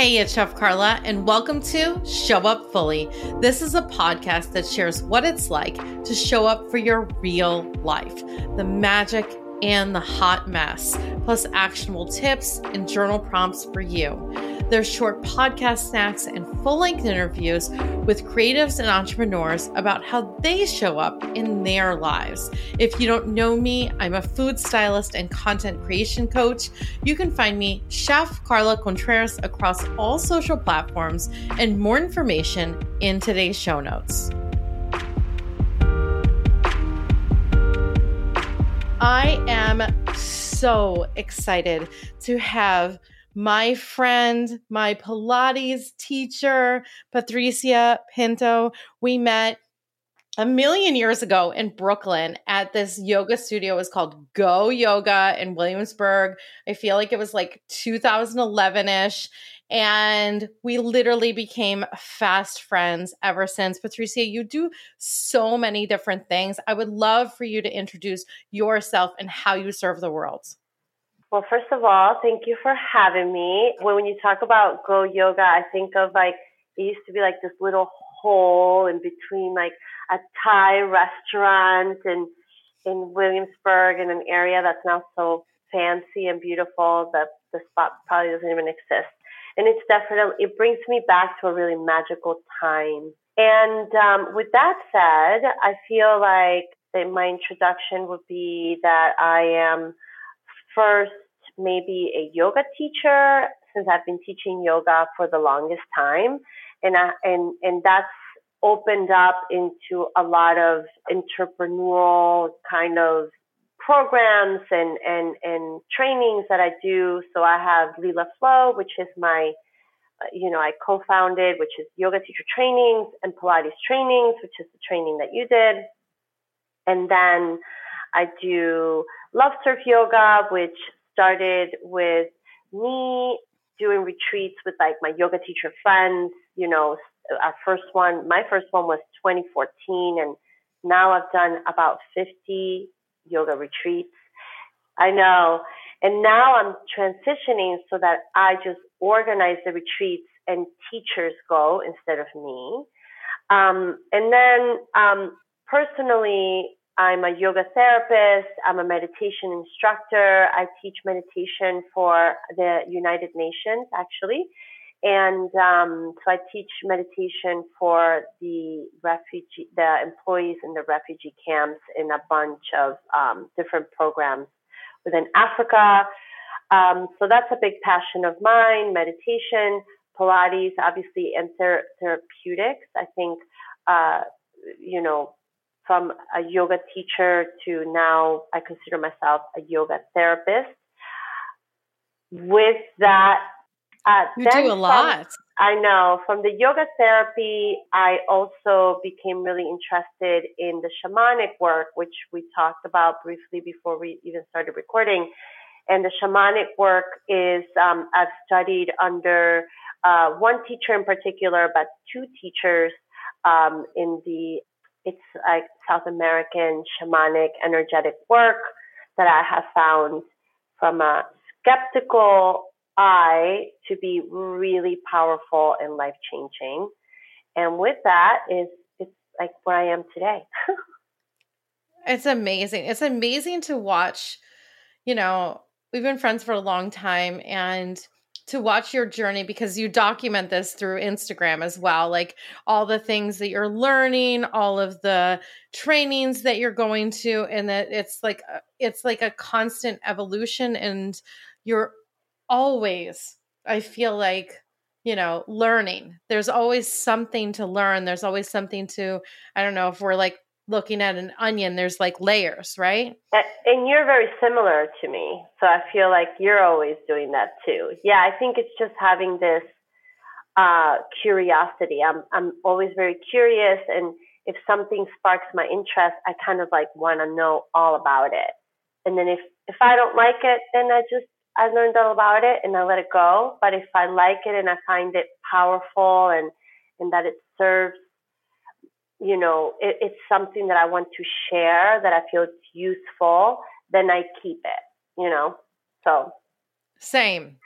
Hey, it's Chef Carla, and welcome to Show Up Fully. This is a podcast that shares what it's like to show up for your real life, the magic and the hot mess, plus actionable tips and journal prompts for you. There's short podcast snacks and full length interviews with creatives and entrepreneurs about how they show up in their lives. If you don't know me, I'm a food stylist and content creation coach. You can find me, Chef Carla Contreras, across all social platforms, and more information in today's show notes. I am so excited to have my friend, my Pilates teacher, Patricia Pinto. We met a million years ago in Brooklyn at this yoga studio. It was called Go Yoga in Williamsburg. I feel like it was like 2011 ish. And we literally became fast friends ever since. Patricia, you do so many different things. I would love for you to introduce yourself and how you serve the world. Well, first of all, thank you for having me. When you talk about Go Yoga, I think of like it used to be like this little hole in between like a Thai restaurant and in Williamsburg in an area that's now so fancy and beautiful that the spot probably doesn't even exist. And it's definitely it brings me back to a really magical time. And um, with that said, I feel like that my introduction would be that I am first maybe a yoga teacher since I've been teaching yoga for the longest time, and I, and and that's opened up into a lot of entrepreneurial kind of programs and and and trainings that I do. So I have Lila Flow, which is my you know, I co-founded, which is yoga teacher trainings and Pilates trainings, which is the training that you did. And then I do Love Surf Yoga, which started with me doing retreats with like my yoga teacher friends. You know, our first one, my first one was 2014, and now I've done about 50 yoga retreats. I know. And now I'm transitioning so that I just organize the retreats and teachers go instead of me. Um, and then um, personally, I'm a yoga therapist. I'm a meditation instructor. I teach meditation for the United Nations, actually. And um, so I teach meditation for the refugee, the employees in the refugee camps in a bunch of um, different programs within Africa. Um, so that's a big passion of mine: meditation, Pilates, obviously, and ther- therapeutics. I think, uh, you know, from a yoga teacher to now I consider myself a yoga therapist. With that, uh, you do a lot. I know. From the yoga therapy, I also became really interested in the shamanic work, which we talked about briefly before we even started recording. And the shamanic work is um, I've studied under uh, one teacher in particular, but two teachers um, in the it's like South American shamanic energetic work that I have found from a skeptical eye to be really powerful and life changing. And with that is it's like where I am today. it's amazing. It's amazing to watch, you know, we've been friends for a long time and to watch your journey because you document this through Instagram as well like all the things that you're learning all of the trainings that you're going to and that it's like it's like a constant evolution and you're always I feel like you know learning. There's always something to learn. There's always something to I don't know if we're like looking at an onion, there's like layers, right? And you're very similar to me. So I feel like you're always doing that too. Yeah, I think it's just having this uh, curiosity. I'm, I'm always very curious. And if something sparks my interest, I kind of like want to know all about it. And then if, if I don't like it, then I just, I learned all about it and I let it go. But if I like it and I find it powerful and, and that it serves you know, it, it's something that I want to share, that I feel it's useful, then I keep it, you know? So. Same.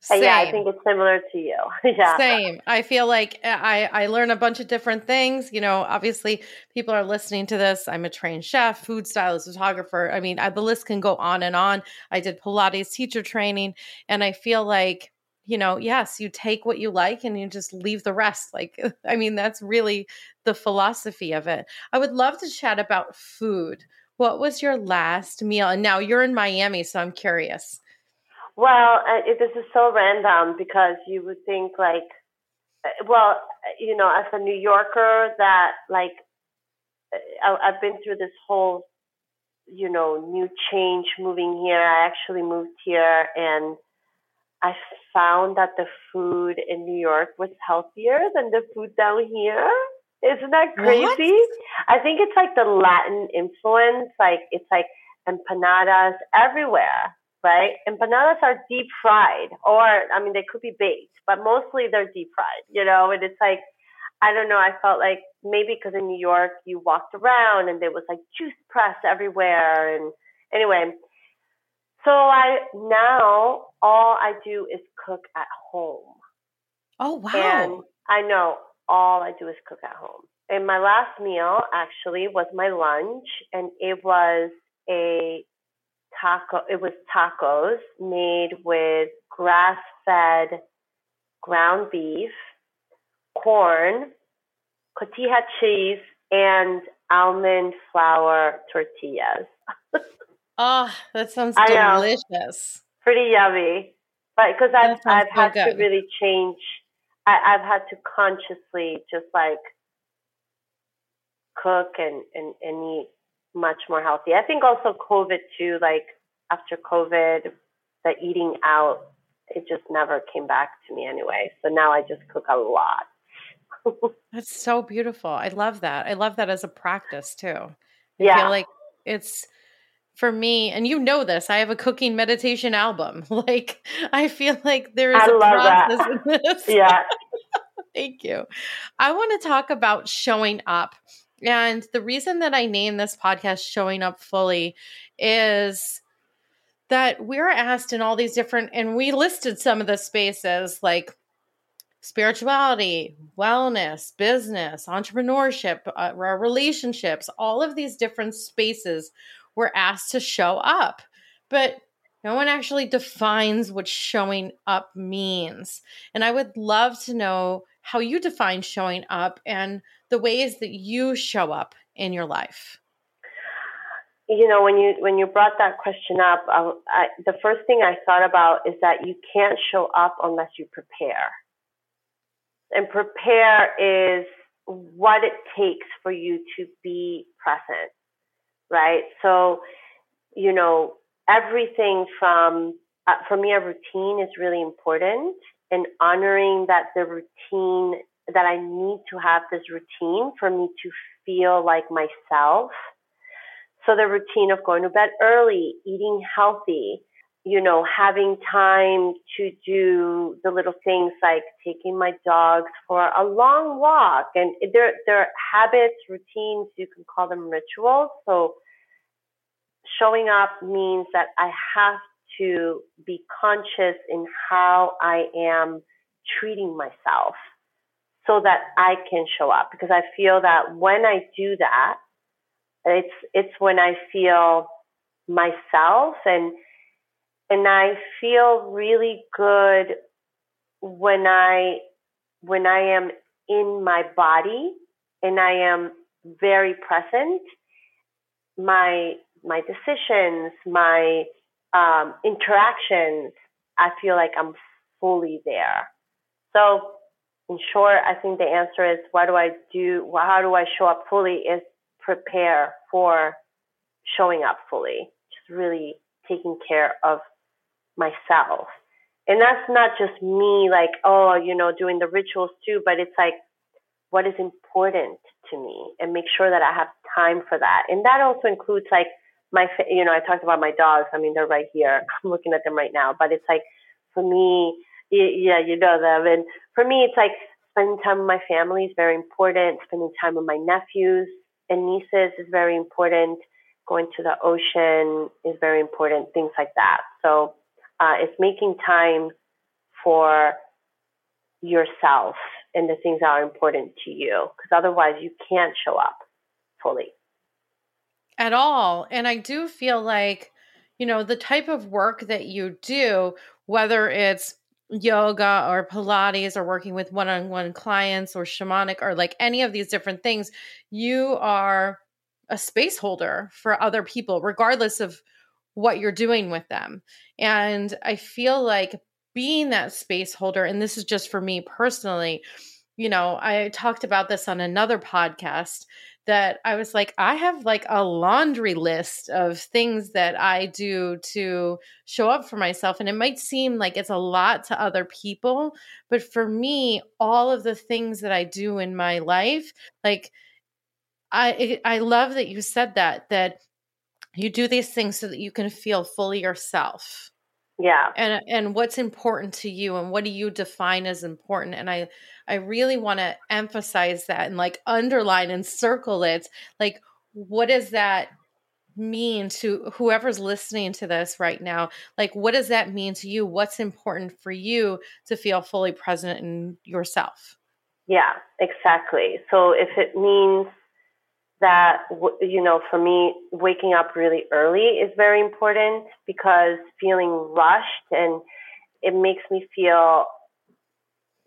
Same. Yeah, I think it's similar to you. yeah. Same. I feel like uh, I, I learn a bunch of different things. You know, obviously, people are listening to this. I'm a trained chef, food stylist, photographer. I mean, I, the list can go on and on. I did Pilates teacher training, and I feel like, you know, yes, you take what you like and you just leave the rest. Like, I mean, that's really the philosophy of it. I would love to chat about food. What was your last meal? And now you're in Miami, so I'm curious. Well, uh, this is so random because you would think like, uh, well, you know, as a New Yorker, that like, uh, I've been through this whole, you know, new change moving here. I actually moved here and I found that the food in New York was healthier than the food down here. Isn't that crazy? What? I think it's like the Latin influence. Like it's like empanadas everywhere right? Empanadas are deep fried, or I mean, they could be baked, but mostly they're deep fried, you know. And it's like, I don't know. I felt like maybe because in New York you walked around and there was like juice press everywhere, and anyway. So I now all I do is cook at home. Oh wow! And I know all I do is cook at home. And my last meal actually was my lunch, and it was a taco. It was tacos made with grass-fed ground beef, corn, cotija cheese, and almond flour tortillas. oh, that sounds delicious. Pretty yummy. But because I've I've so had good. to really change. I, I've had to consciously just like cook and, and, and eat much more healthy. I think also COVID too, like after COVID, the eating out, it just never came back to me anyway. So now I just cook a lot. That's so beautiful. I love that. I love that as a practice too. I yeah. feel like it's for me, and you know this, I have a cooking meditation album. Like I feel like there is I a process that. in this. Yeah. Thank you. I want to talk about showing up and the reason that I name this podcast Showing Up Fully is that we're asked in all these different, and we listed some of the spaces like spirituality, wellness, business, entrepreneurship, uh, relationships, all of these different spaces we're asked to show up. But no one actually defines what showing up means. And I would love to know how you define showing up and the ways that you show up in your life you know when you when you brought that question up I, the first thing i thought about is that you can't show up unless you prepare and prepare is what it takes for you to be present right so you know everything from uh, for me a routine is really important and honoring that the routine that I need to have this routine for me to feel like myself. So the routine of going to bed early, eating healthy, you know, having time to do the little things like taking my dogs for a long walk. And they're, they're habits, routines, you can call them rituals. So showing up means that I have to be conscious in how I am treating myself so that I can show up because I feel that when I do that, it's it's when I feel myself and and I feel really good when I when I am in my body and I am very present. My my decisions, my um, interactions, I feel like I'm fully there. So in short, I think the answer is what do I do? How do I show up fully? Is prepare for showing up fully, just really taking care of myself. And that's not just me, like, oh, you know, doing the rituals too, but it's like what is important to me and make sure that I have time for that. And that also includes like my, you know, I talked about my dogs. I mean, they're right here. I'm looking at them right now, but it's like for me, yeah, you know them. And for me, it's like spending time with my family is very important. Spending time with my nephews and nieces is very important. Going to the ocean is very important. Things like that. So uh, it's making time for yourself and the things that are important to you because otherwise you can't show up fully at all and i do feel like you know the type of work that you do whether it's yoga or pilates or working with one-on-one clients or shamanic or like any of these different things you are a space holder for other people regardless of what you're doing with them. And i feel like being that space holder and this is just for me personally you know i talked about this on another podcast that I was like, I have like a laundry list of things that I do to show up for myself. And it might seem like it's a lot to other people, but for me, all of the things that I do in my life, like, I I love that you said that that you do these things so that you can feel fully yourself yeah. And and what's important to you and what do you define as important? And i i really want to emphasize that and like underline and circle it. Like what does that mean to whoever's listening to this right now? Like what does that mean to you? What's important for you to feel fully present in yourself? Yeah exactly. So if it means that you know for me waking up really early is very important because feeling rushed and it makes me feel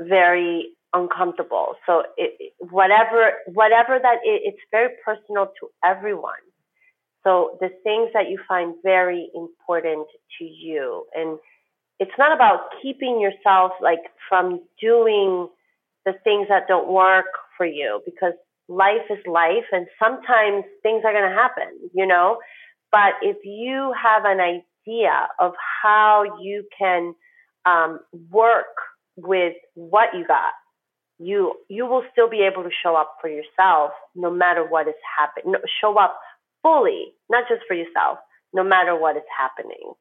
very uncomfortable. So it, whatever whatever that is, it's very personal to everyone. So the things that you find very important to you. And it's not about keeping yourself like from doing the things that don't work for you because life is life and sometimes things are going to happen, you know? But if you have an idea of how you can um, work with what you got, you you will still be able to show up for yourself no matter what is happening. No, show up fully, not just for yourself, no matter what is happening.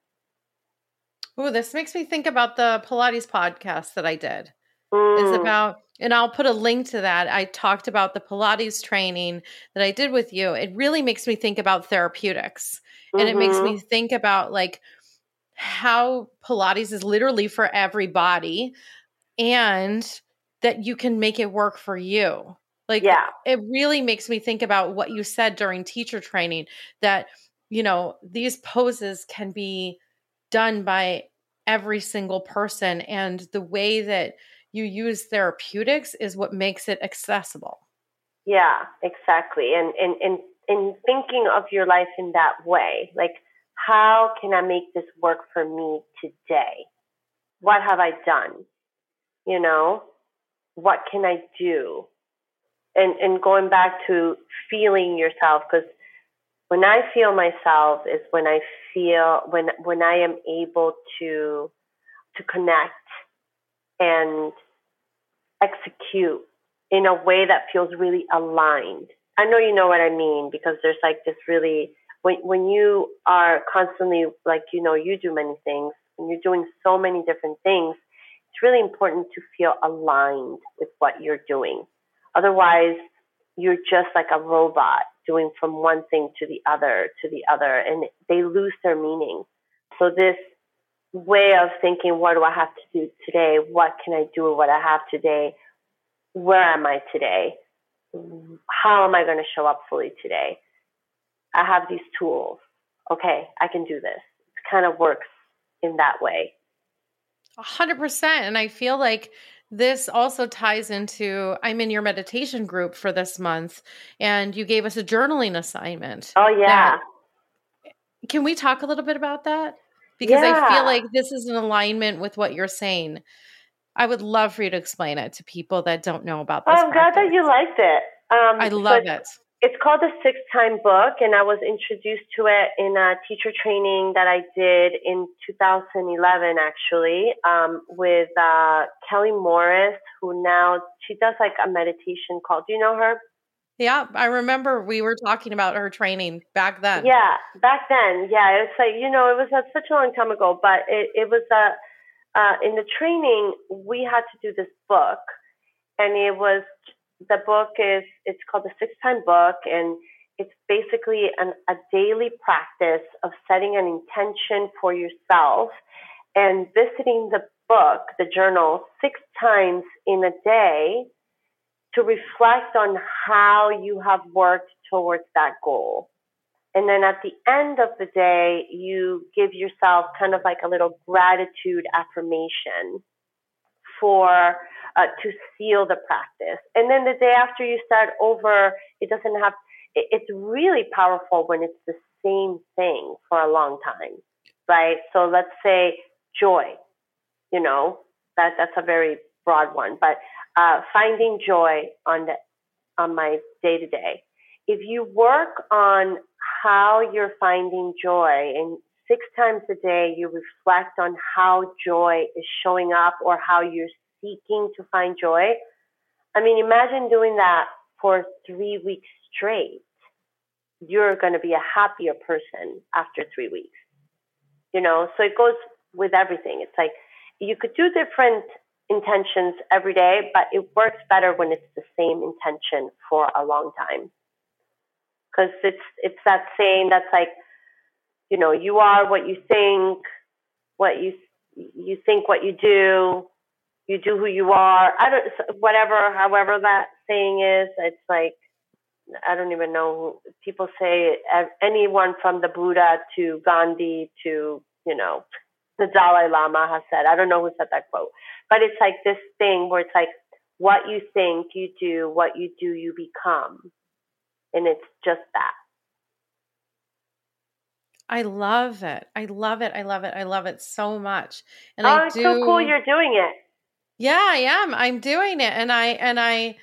Oh, this makes me think about the Pilates podcast that I did. Mm. It's about and I'll put a link to that. I talked about the Pilates training that I did with you. It really makes me think about therapeutics. Mm-hmm. And it makes me mm-hmm. think about like how Pilates is literally for everybody and that you can make it work for you. Like yeah. it really makes me think about what you said during teacher training that you know, these poses can be done by every single person and the way that you use therapeutics is what makes it accessible. Yeah, exactly. And and and in thinking of your life in that way, like how can I make this work for me today? What have I done? You know, what can I do? And and going back to feeling yourself because when I feel myself is when I feel when when I am able to to connect and execute in a way that feels really aligned. I know you know what I mean because there's like this really when when you are constantly like you know you do many things and you're doing so many different things, it's really important to feel aligned with what you're doing. Otherwise, you're just like a robot doing from one thing to the other to the other and they lose their meaning. So this way of thinking, what do I have to do today? What can I do with what I have today? Where am I today? How am I going to show up fully today? I have these tools. Okay, I can do this. It kind of works in that way. A hundred percent. And I feel like this also ties into I'm in your meditation group for this month, and you gave us a journaling assignment. Oh yeah. That, can we talk a little bit about that? Because yeah. I feel like this is in alignment with what you're saying. I would love for you to explain it to people that don't know about this. I'm glad that you liked it. Um, I love it. It's called the Six Time Book, and I was introduced to it in a teacher training that I did in 2011, actually, um, with uh, Kelly Morris, who now she does like a meditation called. Do you know her? Yeah, I remember we were talking about her training back then. Yeah, back then. Yeah, it's like you know, it was uh, such a long time ago, but it it was uh, uh in the training we had to do this book, and it was the book is it's called the Six Time Book, and it's basically an, a daily practice of setting an intention for yourself and visiting the book, the journal, six times in a day to reflect on how you have worked towards that goal. And then at the end of the day, you give yourself kind of like a little gratitude affirmation for uh, to seal the practice. And then the day after you start over, it doesn't have. It, it's really powerful when it's the same thing for a long time, right? So let's say joy. You know that that's a very broad one, but uh, finding joy on the on my day to day. If you work on how you're finding joy and six times a day you reflect on how joy is showing up or how you're seeking to find joy. I mean, imagine doing that for three weeks straight. You're going to be a happier person after three weeks. You know, so it goes with everything. It's like you could do different intentions every day, but it works better when it's the same intention for a long time. Because it's it's that saying that's like, you know, you are what you think, what you you think, what you do, you do who you are. I don't whatever, however that saying is. It's like I don't even know. People say anyone from the Buddha to Gandhi to you know the Dalai Lama has said. I don't know who said that quote, but it's like this thing where it's like what you think you do, what you do you become, and it's just that. I love it. I love it. I love it. I love it so much. And oh, I it's do, so cool you're doing it. Yeah, I am. I'm doing it, and I and I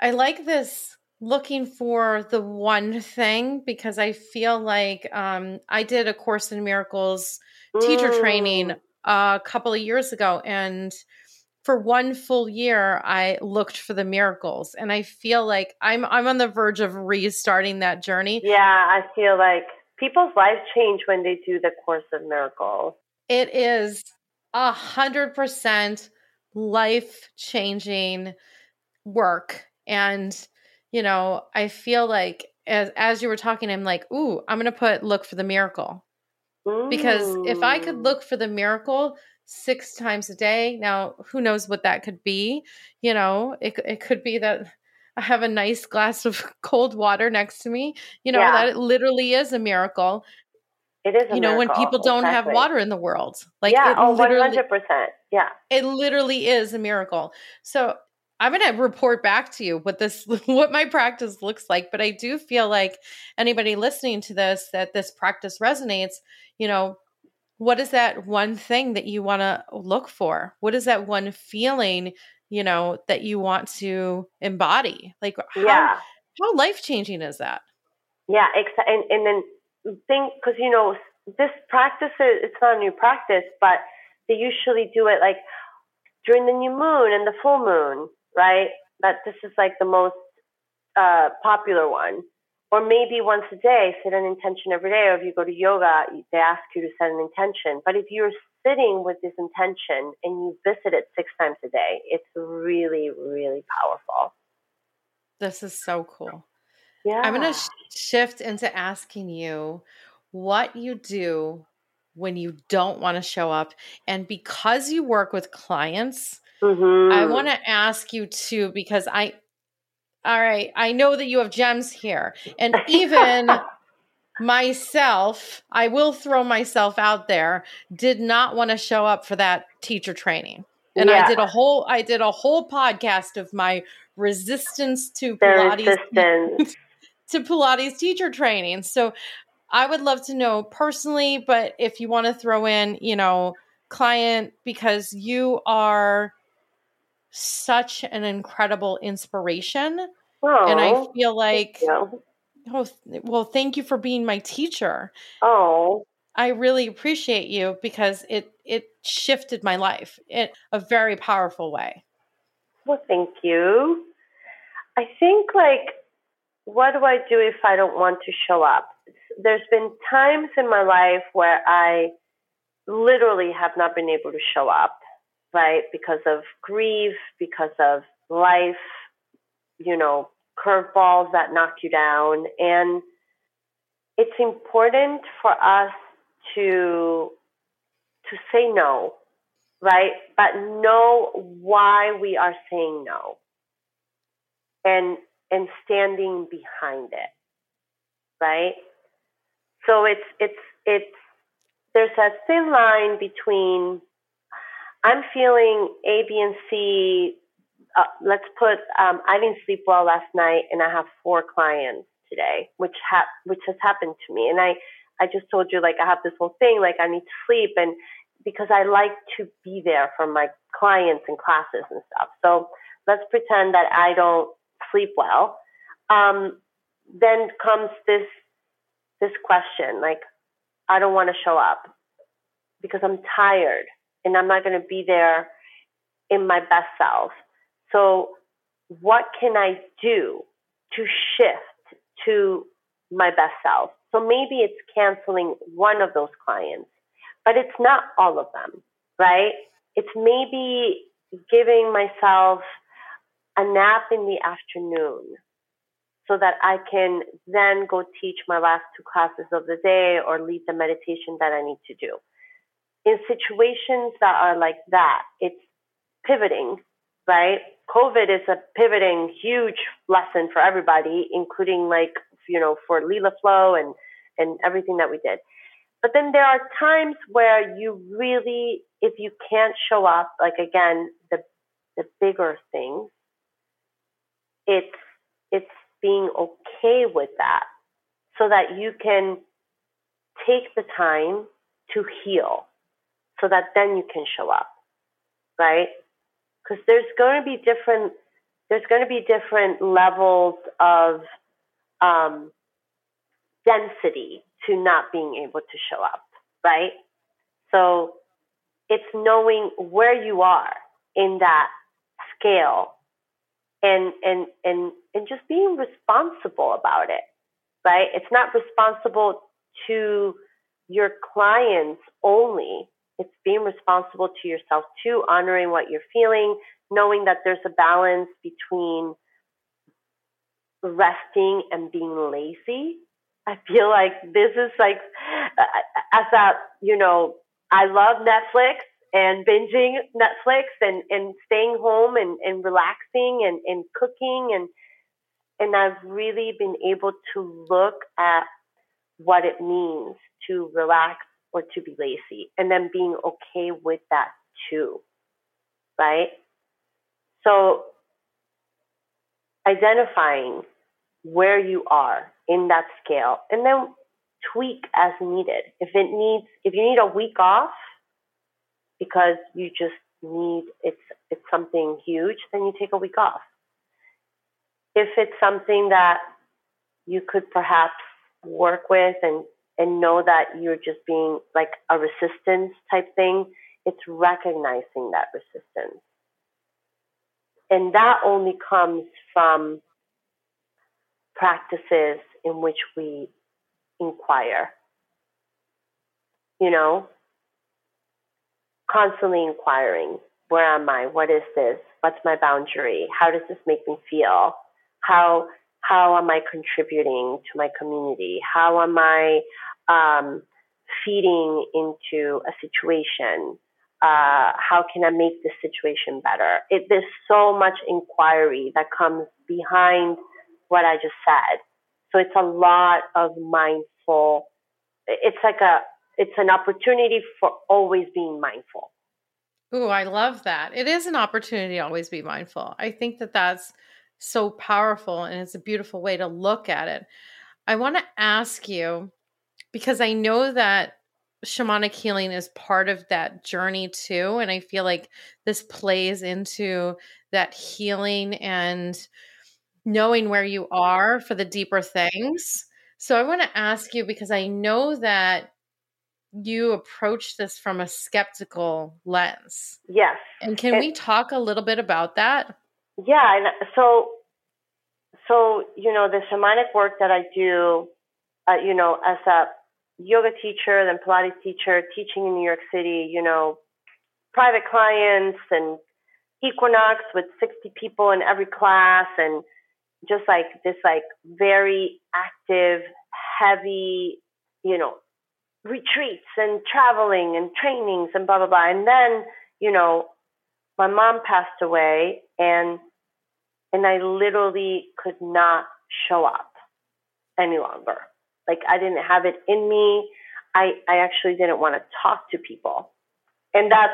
I like this looking for the one thing because I feel like um, I did a course in miracles teacher training mm. a couple of years ago and for one full year I looked for the miracles and I feel like I'm I'm on the verge of restarting that journey. Yeah, I feel like people's lives change when they do the course of miracles. It is a hundred percent life changing work. And, you know, I feel like as as you were talking, I'm like, ooh, I'm gonna put look for the miracle. Because if I could look for the miracle six times a day, now who knows what that could be? You know, it it could be that I have a nice glass of cold water next to me. You know, yeah. that it literally is a miracle. It is, you know, miracle. when people don't exactly. have water in the world, like yeah, oh, one hundred percent, yeah, it literally is a miracle. So I'm going to report back to you what this what my practice looks like, but I do feel like anybody listening to this that this practice resonates, you know, what is that one thing that you want to look for? What is that one feeling, you know, that you want to embody? Like how yeah. how life-changing is that? Yeah, and and then think cuz you know, this practice is it's not a new practice, but they usually do it like during the new moon and the full moon right? That this is like the most uh, popular one. Or maybe once a day, set an intention every day. Or if you go to yoga, they ask you to set an intention. But if you're sitting with this intention and you visit it six times a day, it's really, really powerful. This is so cool. Yeah. I'm going to sh- shift into asking you what you do when you don't want to show up. And because you work with clients, Mm-hmm. I want to ask you too, because I, all right, I know that you have gems here. And even myself, I will throw myself out there, did not want to show up for that teacher training. And yeah. I did a whole I did a whole podcast of my resistance to Pilates resistance. to Pilates teacher training. So I would love to know personally, but if you want to throw in, you know, client because you are such an incredible inspiration. Oh, and I oh, feel like, oh, well, thank you for being my teacher. Oh, I really appreciate you because it it shifted my life in a very powerful way. Well, thank you. I think like, what do I do if I don't want to show up? There's been times in my life where I literally have not been able to show up right? Because of grief, because of life, you know, curveballs that knock you down. And it's important for us to to say no. right? But know why we are saying no and and standing behind it, right? So it's it's it's there's a thin line between I'm feeling A, B, and C. Uh, let's put um, I didn't sleep well last night, and I have four clients today, which ha- which has happened to me, and I I just told you like I have this whole thing like I need to sleep, and because I like to be there for my clients and classes and stuff. So let's pretend that I don't sleep well. Um, then comes this this question like I don't want to show up because I'm tired and I'm not going to be there in my best self. So what can I do to shift to my best self? So maybe it's canceling one of those clients but it's not all of them, right? It's maybe giving myself a nap in the afternoon so that I can then go teach my last two classes of the day or lead the meditation that I need to do. In situations that are like that, it's pivoting, right? COVID is a pivoting huge lesson for everybody, including like, you know, for Lila Flow and, and everything that we did. But then there are times where you really, if you can't show up, like again, the the bigger things, it's it's being okay with that, so that you can take the time to heal, so that then you can show up, right? Because there's going to be different there's going to be different levels of um, density to not being able to show up, right? So it's knowing where you are in that scale and and and and just being responsible about it, right? It's not responsible to your clients only. It's being responsible to yourself too, honoring what you're feeling, knowing that there's a balance between resting and being lazy. I feel like this is like, uh, as a, you know, I love Netflix and binging Netflix and, and staying home and, and relaxing and, and cooking and, and I've really been able to look at what it means to relax or to be lazy and then being okay with that too. Right? So identifying where you are in that scale and then tweak as needed. If it needs, if you need a week off because you just need, it's, it's something huge, then you take a week off. If it's something that you could perhaps work with and, and know that you're just being like a resistance type thing, it's recognizing that resistance. And that only comes from practices in which we inquire. You know, constantly inquiring where am I? What is this? What's my boundary? How does this make me feel? How how am I contributing to my community? How am I um, feeding into a situation? Uh, how can I make this situation better? It, there's so much inquiry that comes behind what I just said. So it's a lot of mindful. It's like a, it's an opportunity for always being mindful. Ooh, I love that. It is an opportunity to always be mindful. I think that that's so powerful and it's a beautiful way to look at it. I want to ask you because I know that shamanic healing is part of that journey too. And I feel like this plays into that healing and knowing where you are for the deeper things. So I want to ask you because I know that you approach this from a skeptical lens. Yes. And can we talk a little bit about that? Yeah, and so so you know the shamanic work that I do, uh, you know, as a yoga teacher, then Pilates teacher, teaching in New York City, you know, private clients and Equinox with 60 people in every class and just like this like very active, heavy, you know, retreats and traveling and trainings and blah blah blah. And then you know, my mom passed away and and I literally could not show up any longer. Like I didn't have it in me. I I actually didn't want to talk to people. And that's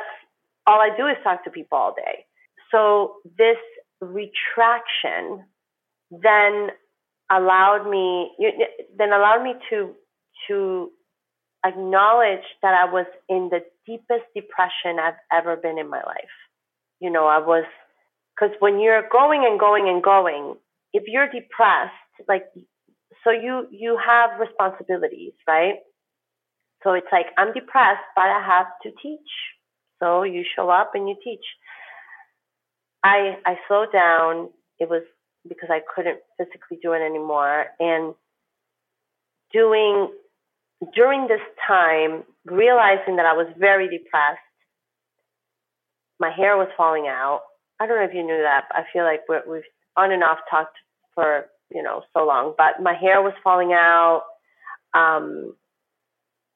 all I do is talk to people all day. So this retraction then allowed me then allowed me to to acknowledge that I was in the deepest depression I've ever been in my life. You know, I was because when you're going and going and going, if you're depressed, like so you you have responsibilities, right? So it's like I'm depressed, but I have to teach. So you show up and you teach. I I slowed down. It was because I couldn't physically do it anymore. And doing during this time, realizing that I was very depressed, my hair was falling out. I don't know if you knew that. I feel like we have on and off talked for you know so long, but my hair was falling out. Um,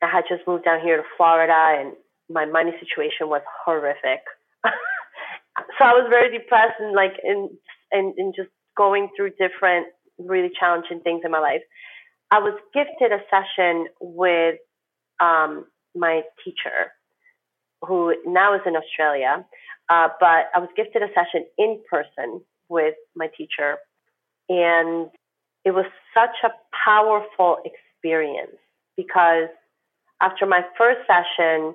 I had just moved down here to Florida, and my money situation was horrific. so I was very depressed and like in and, and just going through different really challenging things in my life. I was gifted a session with um, my teacher, who now is in Australia, uh, but I was gifted a session in person with my teacher, and it was such a powerful experience because after my first session,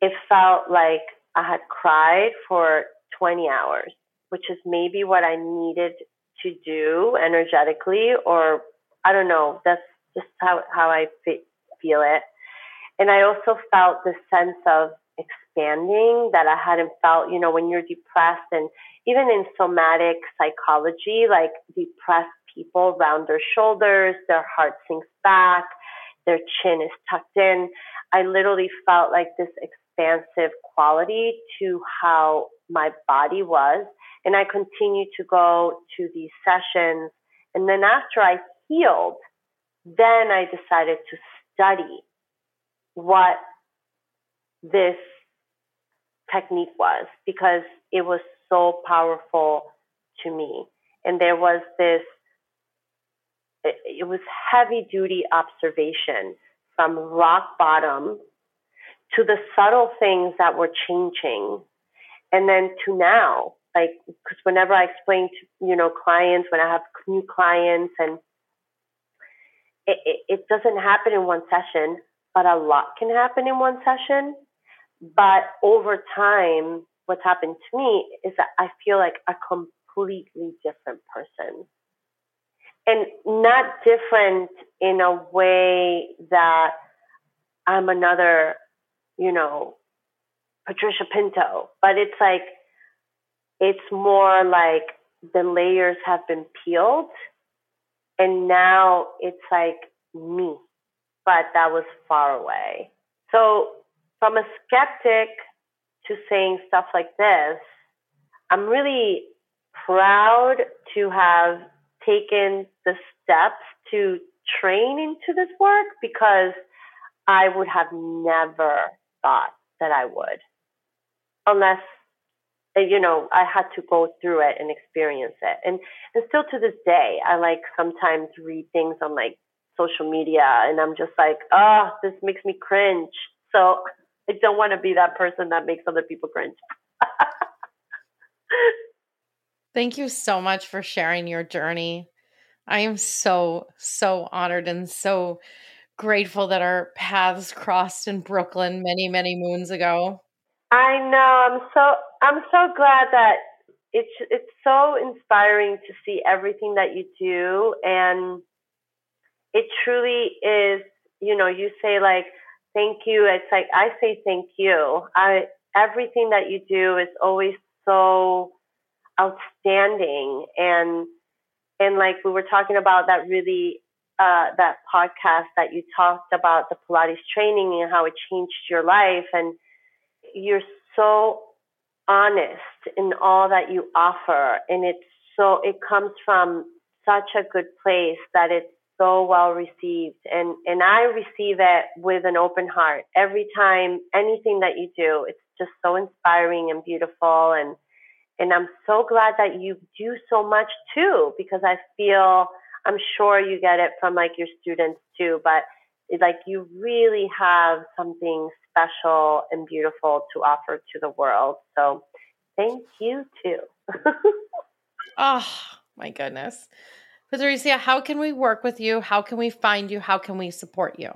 it felt like I had cried for 20 hours, which is maybe what I needed to do energetically, or I don't know. That's just how, how I feel it. And I also felt this sense of expanding that I hadn't felt, you know, when you're depressed and even in somatic psychology, like depressed people round their shoulders, their heart sinks back, their chin is tucked in. I literally felt like this expansive quality to how my body was. And I continued to go to these sessions. And then after I healed, then I decided to study what this technique was because it was so powerful to me. And there was this, it, it was heavy duty observation from rock bottom to the subtle things that were changing and then to now like because whenever i explain to you know clients when i have new clients and it, it, it doesn't happen in one session but a lot can happen in one session but over time what's happened to me is that i feel like a completely different person and not different in a way that i'm another you know, Patricia Pinto, but it's like, it's more like the layers have been peeled and now it's like me, but that was far away. So from a skeptic to saying stuff like this, I'm really proud to have taken the steps to train into this work because I would have never thought that I would, unless uh, you know I had to go through it and experience it. And and still to this day, I like sometimes read things on like social media, and I'm just like, oh, this makes me cringe. So I don't want to be that person that makes other people cringe. Thank you so much for sharing your journey. I am so, so honored and so grateful that our paths crossed in Brooklyn many, many moons ago. I know. I'm so I'm so glad that it's it's so inspiring to see everything that you do and it truly is, you know, you say like thank you. It's like I say thank you. I everything that you do is always so outstanding and and like we were talking about that really uh, that podcast that you talked about the Pilates training and how it changed your life. And you're so honest in all that you offer. And it's so, it comes from such a good place that it's so well received. And, and I receive it with an open heart. Every time, anything that you do, it's just so inspiring and beautiful and and I'm so glad that you do so much too because I feel I'm sure you get it from like your students too, but like you really have something special and beautiful to offer to the world. So thank you too. oh my goodness. Patricia, how can we work with you? How can we find you? How can we support you?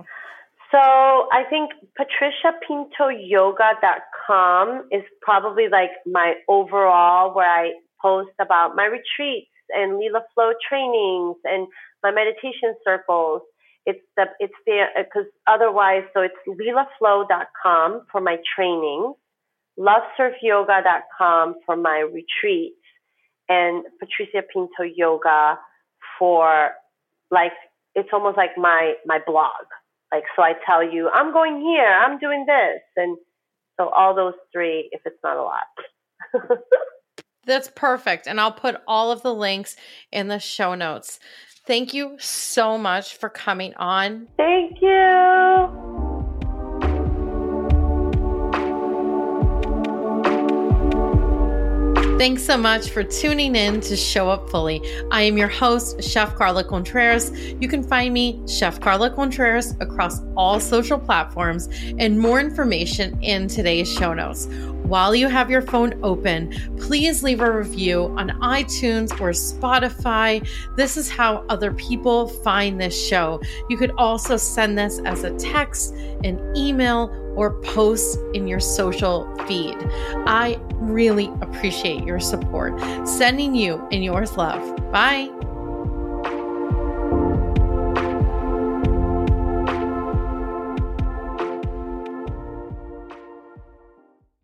So I think patriciapintoyoga.com is probably like my overall where I post about my retreats and Lila Flow trainings and my meditation circles. It's the it's the uh, because otherwise, so it's lilaflow.com for my trainings, lovesurfyoga.com for my retreats, and Patricia Pinto Yoga for like it's almost like my my blog like, so I tell you, I'm going here, I'm doing this. And so all those three, if it's not a lot. That's perfect. And I'll put all of the links in the show notes. Thank you so much for coming on. Thank you. Thanks so much for tuning in to Show Up Fully. I am your host, Chef Carla Contreras. You can find me, Chef Carla Contreras, across all social platforms and more information in today's show notes. While you have your phone open, please leave a review on iTunes or Spotify. This is how other people find this show. You could also send this as a text, an email, or post in your social feed. I really appreciate your support. Sending you and yours love. Bye.